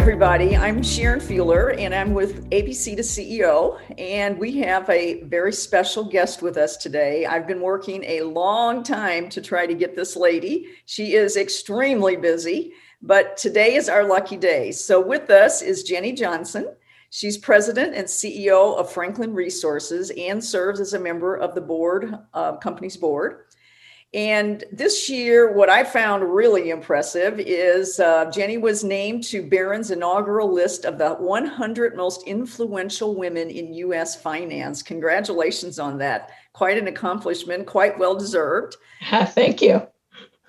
everybody. I'm Sharon Fueller, and I'm with ABC to CEO. And we have a very special guest with us today. I've been working a long time to try to get this lady. She is extremely busy, but today is our lucky day. So, with us is Jenny Johnson. She's president and CEO of Franklin Resources and serves as a member of the board, uh, company's board. And this year, what I found really impressive is uh, Jenny was named to Barron's inaugural list of the 100 most influential women in U.S. finance. Congratulations on that. Quite an accomplishment, quite well deserved. Thank you.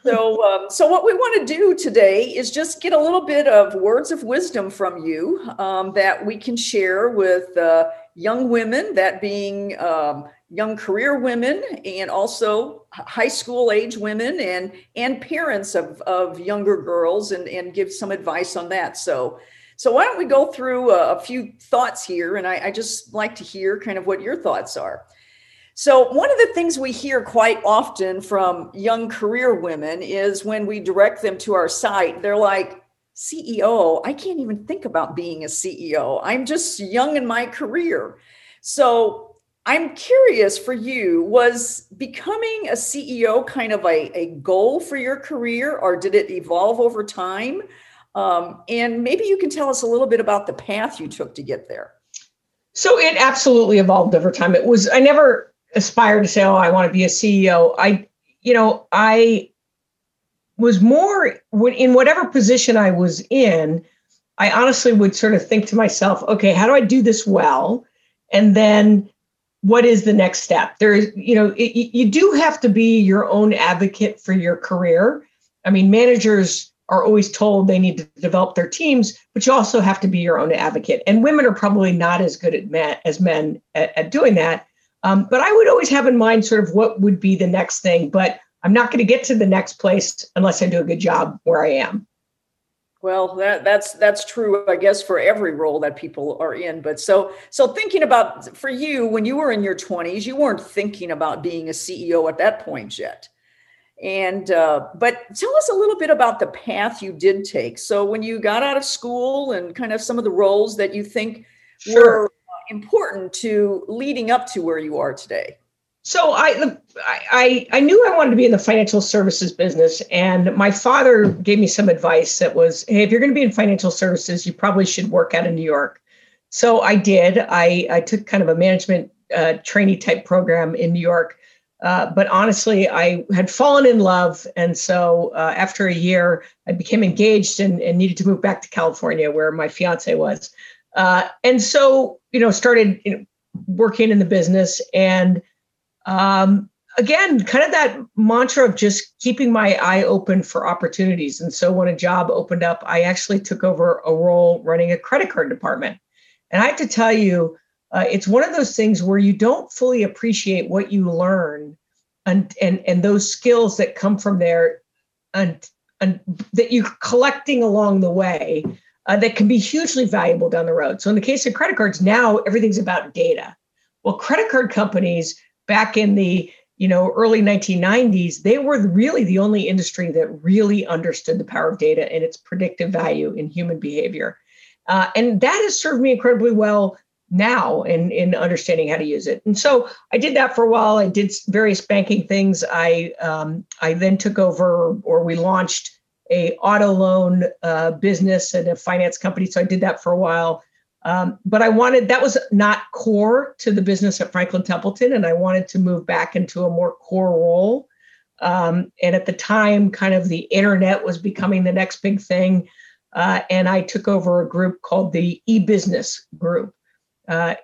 So, um, so what we want to do today is just get a little bit of words of wisdom from you um, that we can share with uh, young women, that being um, young career women and also high school age women and and parents of, of younger girls and, and give some advice on that. So so why don't we go through a, a few thoughts here and I, I just like to hear kind of what your thoughts are. So, one of the things we hear quite often from young career women is when we direct them to our site, they're like, CEO, I can't even think about being a CEO. I'm just young in my career. So, I'm curious for you, was becoming a CEO kind of a, a goal for your career, or did it evolve over time? Um, and maybe you can tell us a little bit about the path you took to get there. So it absolutely evolved over time. It was, I never aspired to say, oh, I want to be a CEO. I, you know, I was more in whatever position I was in, I honestly would sort of think to myself, okay, how do I do this well? And then what is the next step? There is you know it, you do have to be your own advocate for your career. I mean managers are always told they need to develop their teams but you also have to be your own advocate. And women are probably not as good at men as men at, at doing that. Um, but i would always have in mind sort of what would be the next thing but i'm not going to get to the next place unless i do a good job where i am well, that, that's that's true, I guess, for every role that people are in. But so so thinking about for you when you were in your twenties, you weren't thinking about being a CEO at that point yet. And uh, but tell us a little bit about the path you did take. So when you got out of school and kind of some of the roles that you think sure. were important to leading up to where you are today. So I, I, I knew I wanted to be in the financial services business, and my father gave me some advice that was, "Hey, if you're going to be in financial services, you probably should work out of New York." So I did. I, I took kind of a management uh, trainee type program in New York, uh, but honestly, I had fallen in love, and so uh, after a year, I became engaged and, and, needed to move back to California, where my fiance was, uh, and so you know started you know, working in the business and um, again, kind of that mantra of just keeping my eye open for opportunities. And so when a job opened up, I actually took over a role running a credit card department. And I have to tell you, uh, it's one of those things where you don't fully appreciate what you learn and and and those skills that come from there and, and that you're collecting along the way uh, that can be hugely valuable down the road. So in the case of credit cards, now everything's about data. Well, credit card companies back in the you know early 1990s they were really the only industry that really understood the power of data and its predictive value in human behavior. Uh, and that has served me incredibly well now in in understanding how to use it. And so i did that for a while. I did various banking things. I um, i then took over or we launched a auto loan uh, business and a finance company. So i did that for a while um, but I wanted that was not core to the business at Franklin Templeton, and I wanted to move back into a more core role. Um, and at the time, kind of the internet was becoming the next big thing, uh, and I took over a group called the e-business group. Uh,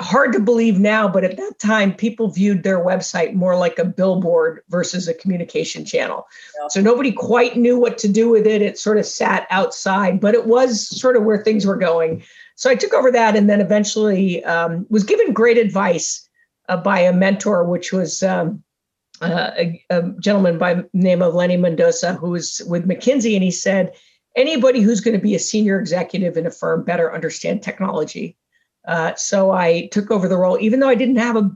hard to believe now, but at that time, people viewed their website more like a billboard versus a communication channel. Yeah. So nobody quite knew what to do with it. It sort of sat outside, but it was sort of where things were going. So I took over that and then eventually um, was given great advice uh, by a mentor, which was um, uh, a, a, gentleman by name of Lenny Mendonca, who was with McKinsey. And he said, anybody who's going to be a senior executive in a firm better understand technology. Uh, so I took over the role, even though I didn't have a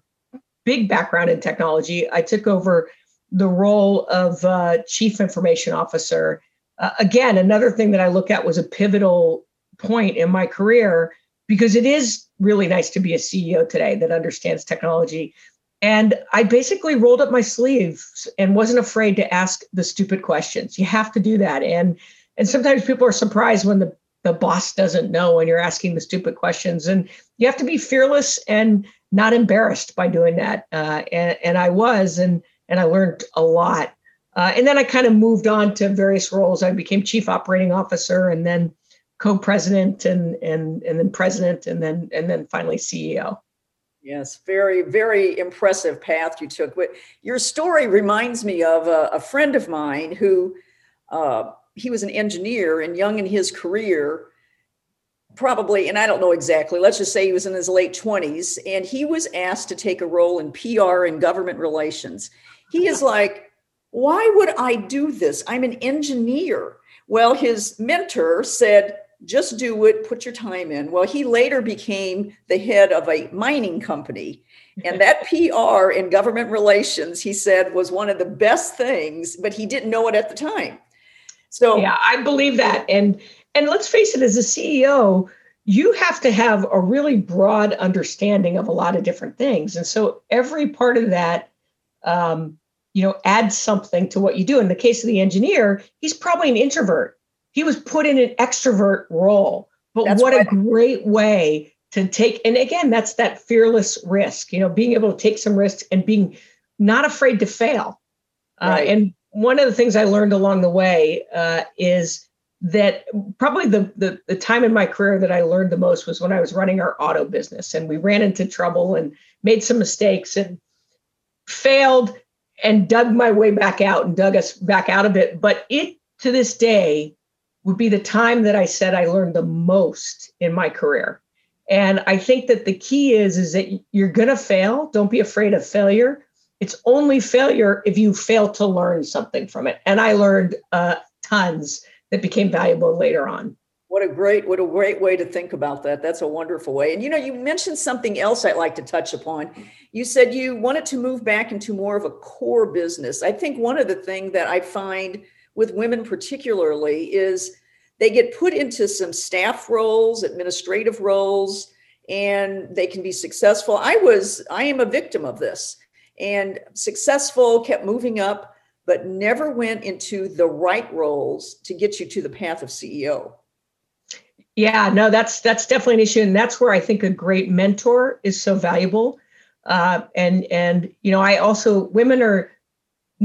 big background in technology, I took over the role of uh, chief information officer. Uh, again, another thing that I look at was a pivotal point in my career because it is really nice to be a CEO today that understands technology. And I basically rolled up my sleeves and wasn't afraid to ask the stupid questions. You have to do that. And and sometimes people are surprised when the, the boss doesn't know when you're asking the stupid questions. And you have to be fearless and not embarrassed by doing that. Uh, and, and I was, and and I learned a lot. Uh, and then I kind of moved on to various roles. I became chief operating officer, and then co-president, and and and then president, and then and then finally CEO. Yes, very very impressive path you took. But your story reminds me of a, a friend of mine who uh, he was an engineer and young in his career probably, and I don't know exactly, let's just say he was in his late 20s, and he was asked to take a role in PR and government relations. He is like, why would I do this? I'm an engineer. Well, his mentor said, just do it, put your time in. Well, he later became the head of a mining company. And that PR and government relations, he said, was one of the best things, but he didn't know it at the time. So yeah, I believe that. And and let's face it, as a CEO, you have to have a really broad understanding of a lot of different things. And so every part of that, um, you know, adds something to what you do. In the case of the engineer, he's probably an introvert. He was put in an extrovert role. But that's what right. a great way to take. And again, that's that fearless risk, you know, being able to take some risks and being not afraid to fail. Uh, right. Uh, and one of the things I learned along the way uh, is that probably the, the, the time in my career that I learned the most was when I was running our auto business and we ran into trouble and made some mistakes and failed and dug my way back out and dug us back out of it. But it to this day would be the time that I said I learned the most in my career. And I think that the key is is that you're going to fail. Don't be afraid of failure. It's only failure if you fail to learn something from it. And I learned uh, tons that became valuable later on. What a great, what a great way to think about that. That's a wonderful way. And you know, you mentioned something else I'd like to touch upon. You said you wanted to move back into more of a core business. I think one of the things that I find with women particularly is they get put into some staff roles, administrative roles, and they can be successful. I was, I am a victim of this and successful, kept moving up but never went into the right roles to get you to the path of CEO. Yeah, no, that's that's definitely an issue, and that's where I think a great mentor is so valuable. Uh, and and you know, I also women are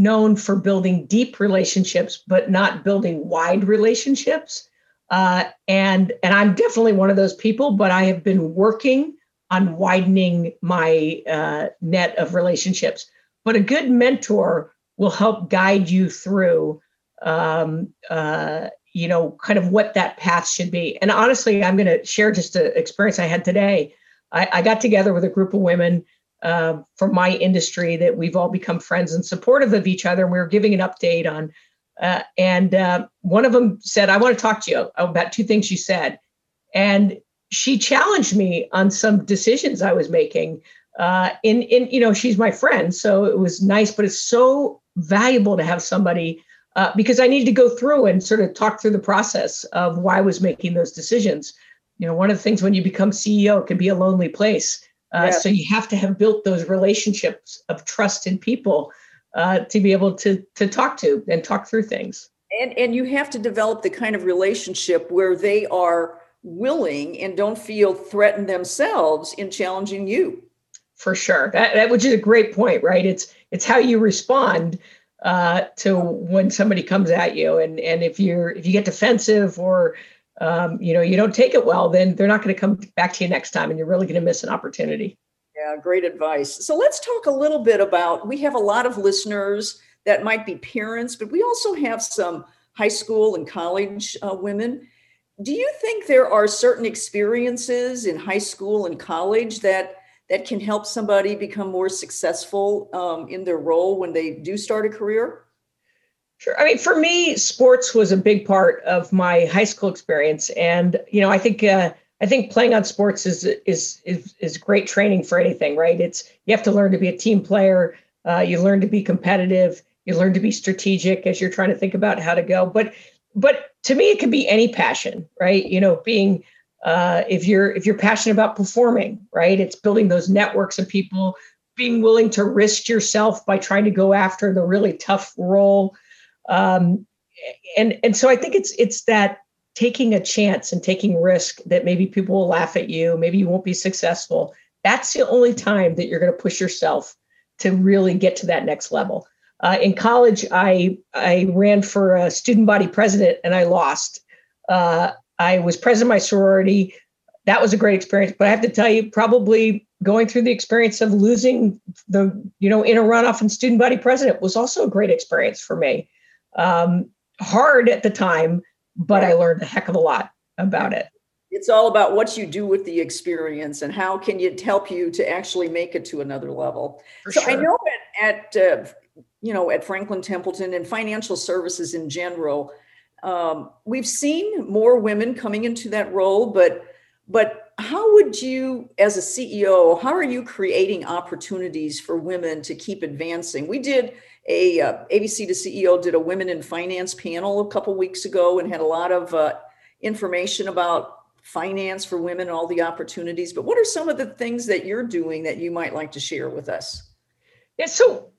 known for building deep relationships, but not building wide relationships. Uh, and and I'm definitely one of those people, but I have been working on widening my uh, net of relationships. But a good mentor will help guide you through um, uh, you know kind of what that path should be and honestly i'm going to share just an experience i had today I, I got together with a group of women uh, from my industry that we've all become friends and supportive of each other and we were giving an update on uh, and uh, one of them said i want to talk to you about two things you said and she challenged me on some decisions i was making uh, in in you know she's my friend so it was nice but it's so valuable to have somebody uh, because I needed to go through and sort of talk through the process of why I was making those decisions. You know, one of the things when you become CEO it can be a lonely place. Uh. So you have to have built those relationships of trust in people uh, to be able to to talk to and talk through things. And and you have to develop the kind of relationship where they are willing and don't feel threatened themselves in challenging you for sure. That, that which is a great point, right? It's it's how you respond uh, to when somebody comes at you, and and if you're if you get defensive or um, you know you don't take it well, then they're not going to come back to you next time, and you're really going to miss an opportunity. Yeah, great advice. So let's talk a little bit about. We have a lot of listeners that might be parents, but we also have some high school and college uh, women. Do you think there are certain experiences in high school and college that that can help somebody become more successful um, in their role when they do start a career? Sure. I mean, for me, sports was a big part of my high school experience, and you know, I think uh, I think playing on sports is is is is great training for anything, right? It's you have to learn to be a team player. Uh, you learn to be competitive. You learn to be strategic as you're trying to think about how to go. But but to me, it could be any passion, right? You know, being uh, if you're if you're passionate about performing, right? It's building those networks of people, being willing to risk yourself by trying to go after the really tough role. Um, and and so I think it's it's that taking a chance and taking risk that maybe people will laugh at you, maybe you won't be successful. That's the only time that you're going to push yourself to really get to that next level. Uh, in college, I I ran for a student body president and I lost. Uh, I was president of my sorority. That was a great experience, but I have to tell you, probably going through the experience of losing the you know in a runoff and student body president was also a great experience for me. Um, hard at the time, but I learned a heck of a lot about it. It's all about what you do with the experience and how can it help you to actually make it to another level. For so sure. I know at, at uh, you know, at Franklin Templeton and financial services in general, um, we've seen more women coming into that role, but but how would you, as a CEO, how are you creating opportunities for women to keep advancing? We did a uh, ABC to CEO did a women in finance panel a couple weeks ago and had a lot of uh, information about finance for women and all the opportunities. But what are some of the things that you're doing that you might like to share with us? Yeah, so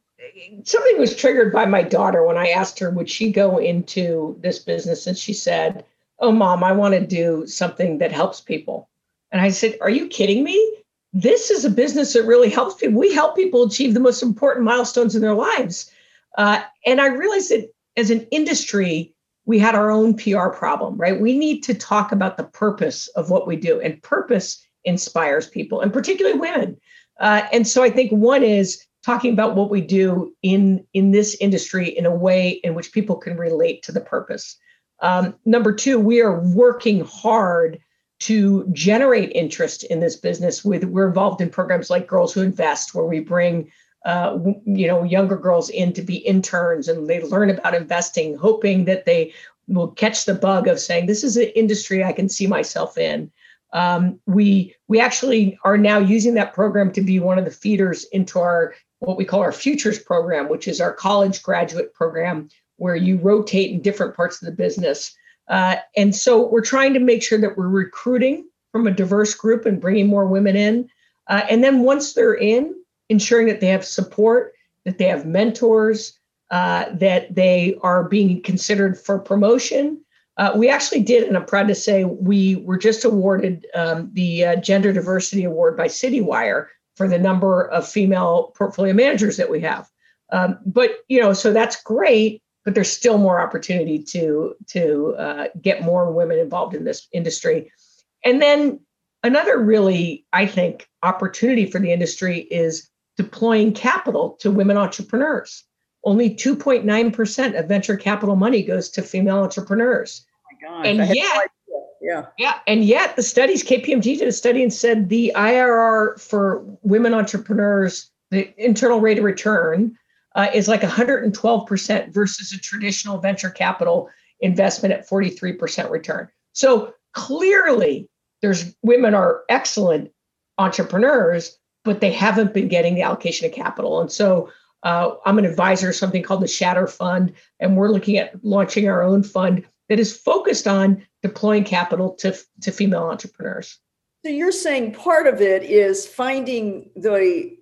something was triggered by my daughter when I asked her, would she go into this business? And she said, Oh, mom, I want to do something that helps people. And I said, Are you kidding me? This is a business that really helps people. We help people achieve the most important milestones in their lives. Uh, and I realized that as an industry, we had our own PR problem, right? We need to talk about the purpose of what we do, and purpose inspires people, and particularly women. Uh, and so I think one is talking about what we do in in this industry in a way in which people can relate to the purpose. Um, number two, we are working hard to generate interest in this business. With we're involved in programs like Girls Who Invest, where we bring uh, you know younger girls in to be interns and they learn about investing, hoping that they will catch the bug of saying this is an industry I can see myself in. Um, we we actually are now using that program to be one of the feeders into our what we call our futures program, which is our college graduate program where you rotate in different parts of the business. Uh, and so we're trying to make sure that we're recruiting from a diverse group and bringing more women in. Uh, and then once they're in, ensuring that they have support, that they have mentors, uh, that they are being considered for promotion. Uh, we actually did, and I'm proud to say, we were just awarded um, the uh, Gender Diversity Award by Citywire for the number of female portfolio managers that we have. Um, but you know, so that's great, but there's still more opportunity to to uh, get more women involved in this industry. And then another really, I think, opportunity for the industry is deploying capital to women entrepreneurs. Only 2.9% of venture capital money goes to female entrepreneurs. Oh and yet, yeah. Yeah. And yet the studies, KPMG did a study and said the IRR for women entrepreneurs, the internal rate of return uh, is like 112% versus a traditional venture capital investment at 43% return. So clearly there's women are excellent entrepreneurs, but they haven't been getting the allocation of capital. And so uh, I'm an advisor of something called the Shatter Fund, and we're looking at launching our own fund that is focused on deploying capital to, to female entrepreneurs. So you're saying part of it is finding the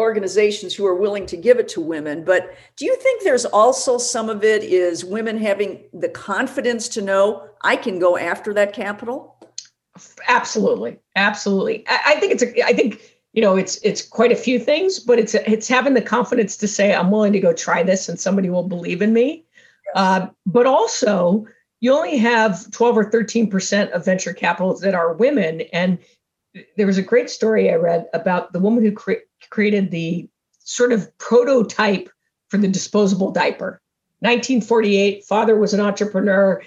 organizations who are willing to give it to women but do you think there's also some of it is women having the confidence to know i can go after that capital absolutely absolutely i, I think it's a i think you know it's it's quite a few things but it's it's having the confidence to say i'm willing to go try this and somebody will believe in me yes. uh, but also you only have 12 or 13% of venture capitals that are women. And there was a great story I read about the woman who cre- created the sort of prototype for the disposable diaper. 1948, father was an entrepreneur.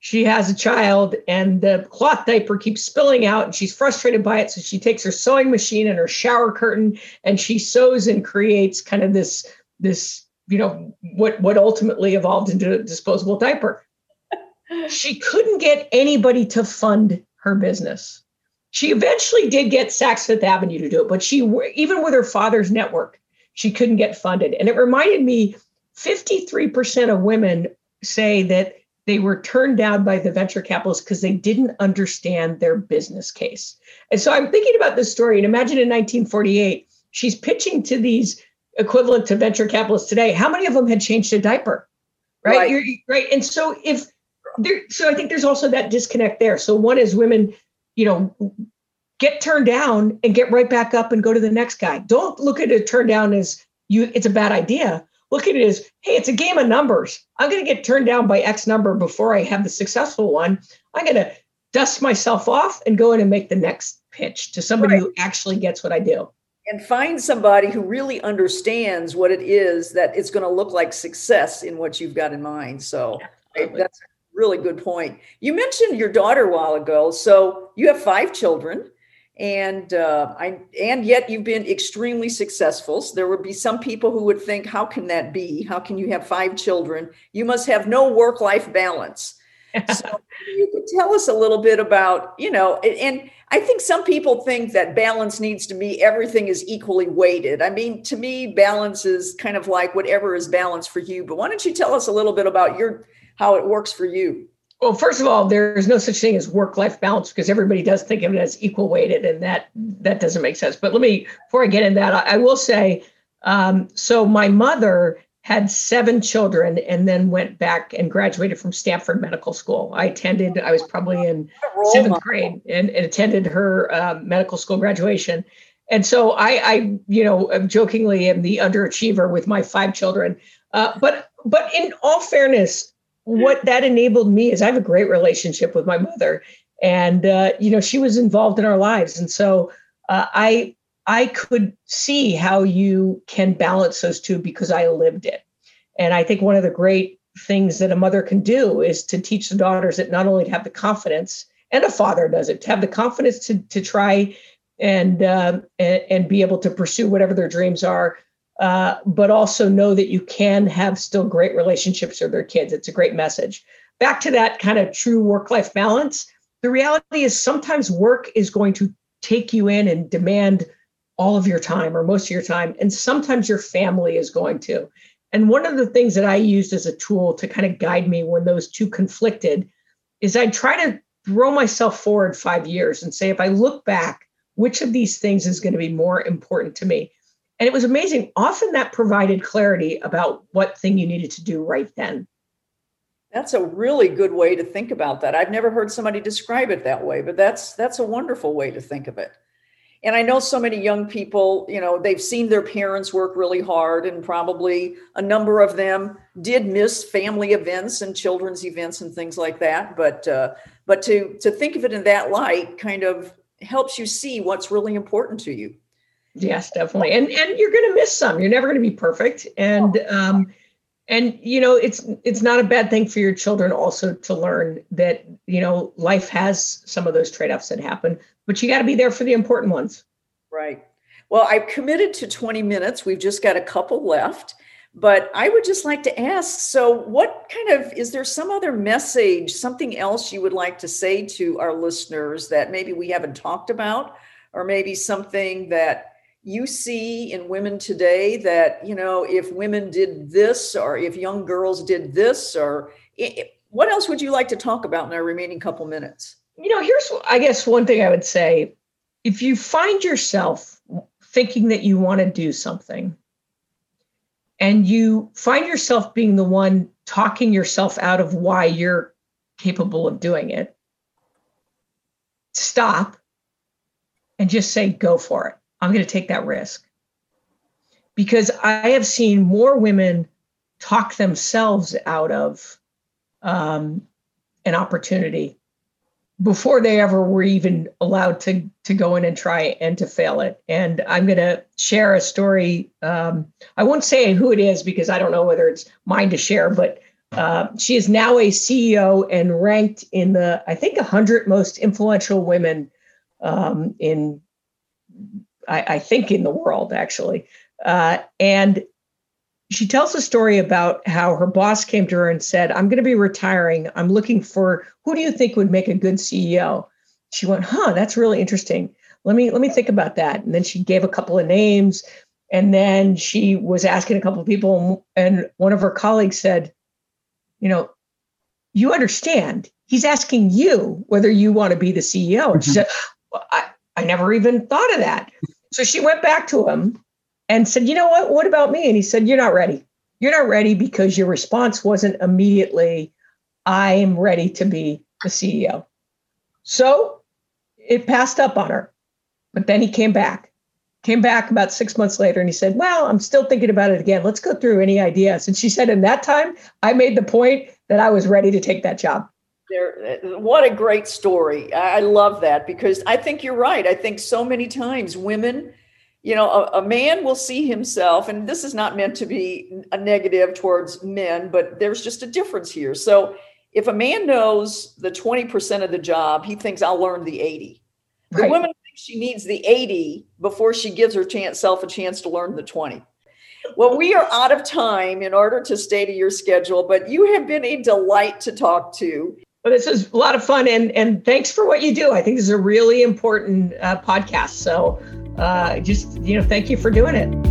She has a child, and the cloth diaper keeps spilling out, and she's frustrated by it. So she takes her sewing machine and her shower curtain, and she sews and creates kind of this this you know what what ultimately evolved into a disposable diaper she couldn't get anybody to fund her business. She eventually did get Saks Fifth Avenue to do it, but she, even with her father's network, she couldn't get funded. And it reminded me 53% of women say that they were turned down by the venture capitalists because they didn't understand their business case. And so I'm thinking about this story and imagine in 1948, she's pitching to these equivalent to venture capitalists today. How many of them had changed a diaper? Right. Right. You're, right. And so if there, so I think there's also that disconnect there. So one is women, you know, get turned down and get right back up and go to the next guy. Don't look at a turn down as you it's a bad idea. Look at it as, hey, it's a game of numbers. I'm going to get turned down by X number before I have the successful one. I'm going to dust myself off and go in and make the next pitch to somebody right. who actually gets what I do. And find somebody who really understands what it is that it's going to look like success in what you've got in mind. So that's really good point. You mentioned your daughter a while ago. So you have five children and uh, I and yet you've been extremely successful. So there would be some people who would think, "How can that be? How can you have five children? You must have no work-life balance." so you could tell us a little bit about, you know, and I think some people think that balance needs to be everything is equally weighted. I mean, to me, balance is kind of like whatever is balance for you. But why don't you tell us a little bit about your how it works for you? Well, first of all, there's no such thing as work-life balance because everybody does think of it as equal weighted, and that that doesn't make sense. But let me, before I get into that, I, I will say, um, so my mother had seven children and then went back and graduated from Stanford Medical School. I attended, I was probably in seventh grade and, and attended her um, medical school graduation. And so I, I, you know, jokingly am the underachiever with my five children. Uh, but, but in all fairness, what that enabled me is I have a great relationship with my mother, and uh, you know she was involved in our lives, and so uh, I I could see how you can balance those two because I lived it, and I think one of the great things that a mother can do is to teach the daughters that not only to have the confidence, and a father does it, to have the confidence to to try and uh, and, and be able to pursue whatever their dreams are uh, but also know that you can have still great relationships with their kids. It's a great message. Back to that kind of true work life balance. The reality is sometimes work is going to take you in and demand all of your time or most of your time. And sometimes your family is going to. And one of the things that I used as a tool to kind of guide me when those two conflicted is I'd try to throw myself forward five years and say, if I look back, which of these things is going to be more important to me? And it was amazing. Often that provided clarity about what thing you needed to do right then. That's a really good way to think about that. I've never heard somebody describe it that way, but that's that's a wonderful way to think of it. And I know so many young people, you know, they've seen their parents work really hard and probably a number of them did miss family events and children's events and things like that, but uh, but to to think of it in that light kind of helps you see what's really important to you. Yes, definitely. And and you're going to miss some. You're never going to be perfect. And um and you know, it's it's not a bad thing for your children also to learn that, you know, life has some of those trade-offs that happen, but you got to be there for the important ones. Right. Well, I've committed to 20 minutes. We've just got a couple left. But I would just like to ask so, what kind of is there some other message, something else you would like to say to our listeners that maybe we haven't talked about, or maybe something that you see in women today that you know if women did this or if young girls did this or it, what else would you like to talk about in our remaining couple minutes? You know here's i guess one thing i would say. If you find yourself thinking that you want to do something and you find yourself being the one talking yourself out of why you're capable of doing it stop and just say go for it I'm going to take that risk. Because I have seen more women talk themselves out of um, an opportunity before they ever were even allowed to to go in and try and to fail it. And I'm going to share a story. Um, I won't say who it is because I don't know whether it's mine to share, but uh, she is now a CEO and ranked in the I think 100 most influential women um, in I, I think, in the world, actually. Uh, and she tells a story about how her boss came to her and said, I'm going to be retiring. I'm looking for who do you think would make a good CEO? She went, huh, that's really interesting. Let me let me think about that. And then she gave a couple of names. And then she was asking a couple of people, and one of her colleagues said, you know, you understand, he's asking you whether you want to be the CEO. And she said, well, I, I never even thought of that. So she went back to him and said, You know what? What about me? And he said, You're not ready. You're not ready because your response wasn't immediately, I am ready to be the CEO. So it passed up on her. But then he came back, came back about six months later and he said, Well, I'm still thinking about it again. Let's go through any ideas. And she said, In that time, I made the point that I was ready to take that job. There, what a great story. I love that because I think you're right. I think so many times women, you know, a, a, man will see himself, and this is not meant to be a negative towards men, but there's just a difference here. So if a man knows the 20% of the job, he thinks I'll learn the 80. The woman thinks she needs the 80 before she gives her chance, self a chance to learn the 20. Well, we are out of time in order to stay to your schedule, but you have been a delight to talk to. Well, this is a lot of fun, and and thanks for what you do. I think this is a really important uh, podcast. So, uh, just you know, thank you for doing it.